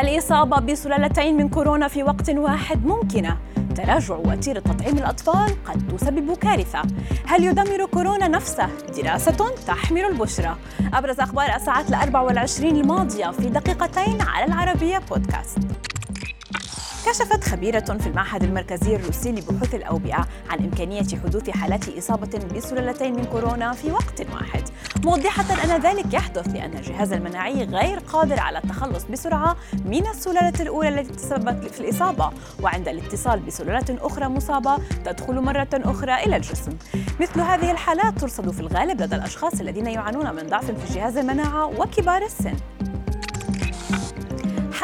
الإصابة بسلالتين من كورونا في وقت واحد ممكنة. تراجع وتيرة تطعيم الأطفال قد تسبب كارثة. هل يدمر كورونا نفسه؟ دراسة تحمل البشرى أبرز أخبار الساعات الأربع والعشرين الماضية في دقيقتين على العربية بودكاست. كشفت خبيرة في المعهد المركزي الروسي لبحوث الأوبئة عن إمكانية حدوث حالات إصابة بسلالتين من كورونا في وقت واحد. موضحة أن ذلك يحدث لأن الجهاز المناعي غير قادر على التخلص بسرعة من السلالة الأولى التي تسببت في الإصابة وعند الاتصال بسلالة أخرى مصابة تدخل مرة أخرى إلى الجسم. مثل هذه الحالات ترصد في الغالب لدى الأشخاص الذين يعانون من ضعف في جهاز المناعة وكبار السن.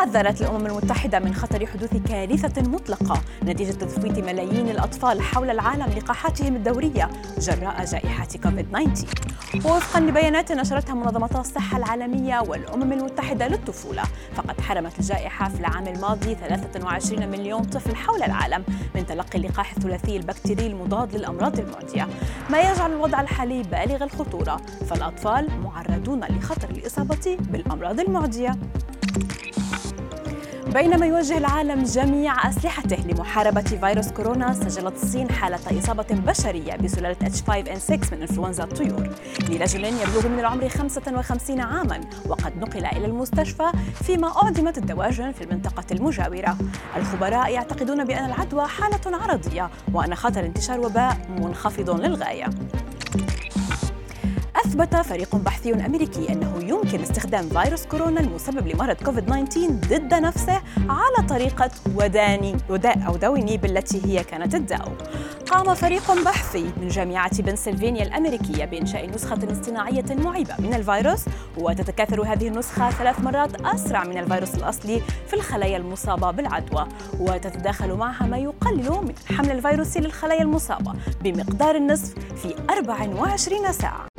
حذرت الأمم المتحدة من خطر حدوث كارثة مطلقة نتيجة تفويت ملايين الأطفال حول العالم لقاحاتهم الدورية جراء جائحة كوفيد-19 ووفقا لبيانات نشرتها منظمة الصحة العالمية والأمم المتحدة للطفولة فقد حرمت الجائحة في العام الماضي 23 مليون طفل حول العالم من تلقي اللقاح الثلاثي البكتيري المضاد للأمراض المعدية. ما يجعل الوضع الحالي بالغ الخطورة فالأطفال معرضون لخطر الإصابة بالأمراض المعدية. بينما يوجه العالم جميع أسلحته لمحاربة فيروس كورونا سجلت الصين حالة إصابة بشرية بسلالة H5N6 من إنفلونزا الطيور. لرجل يبلغ من العمر 55 عاما وقد نقل إلى المستشفى فيما أعدمت الدواجن في المنطقة المجاورة. الخبراء يعتقدون بأن العدوى حالة عرضية وأن خطر انتشار وباء منخفض للغاية. أثبت فريق بحثي أمريكي أنه يمكن استخدام فيروس كورونا المسبب لمرض كوفيد 19 ضد نفسه على طريقة وداني وداء أو دوينيب التي هي كانت الداء. قام فريق بحثي من جامعة بنسلفانيا الأمريكية بإنشاء نسخة اصطناعية معيبة من الفيروس وتتكاثر هذه النسخة ثلاث مرات أسرع من الفيروس الأصلي في الخلايا المصابة بالعدوى وتتداخل معها ما يقلل من الحمل الفيروسي للخلايا المصابة بمقدار النصف في 24 ساعة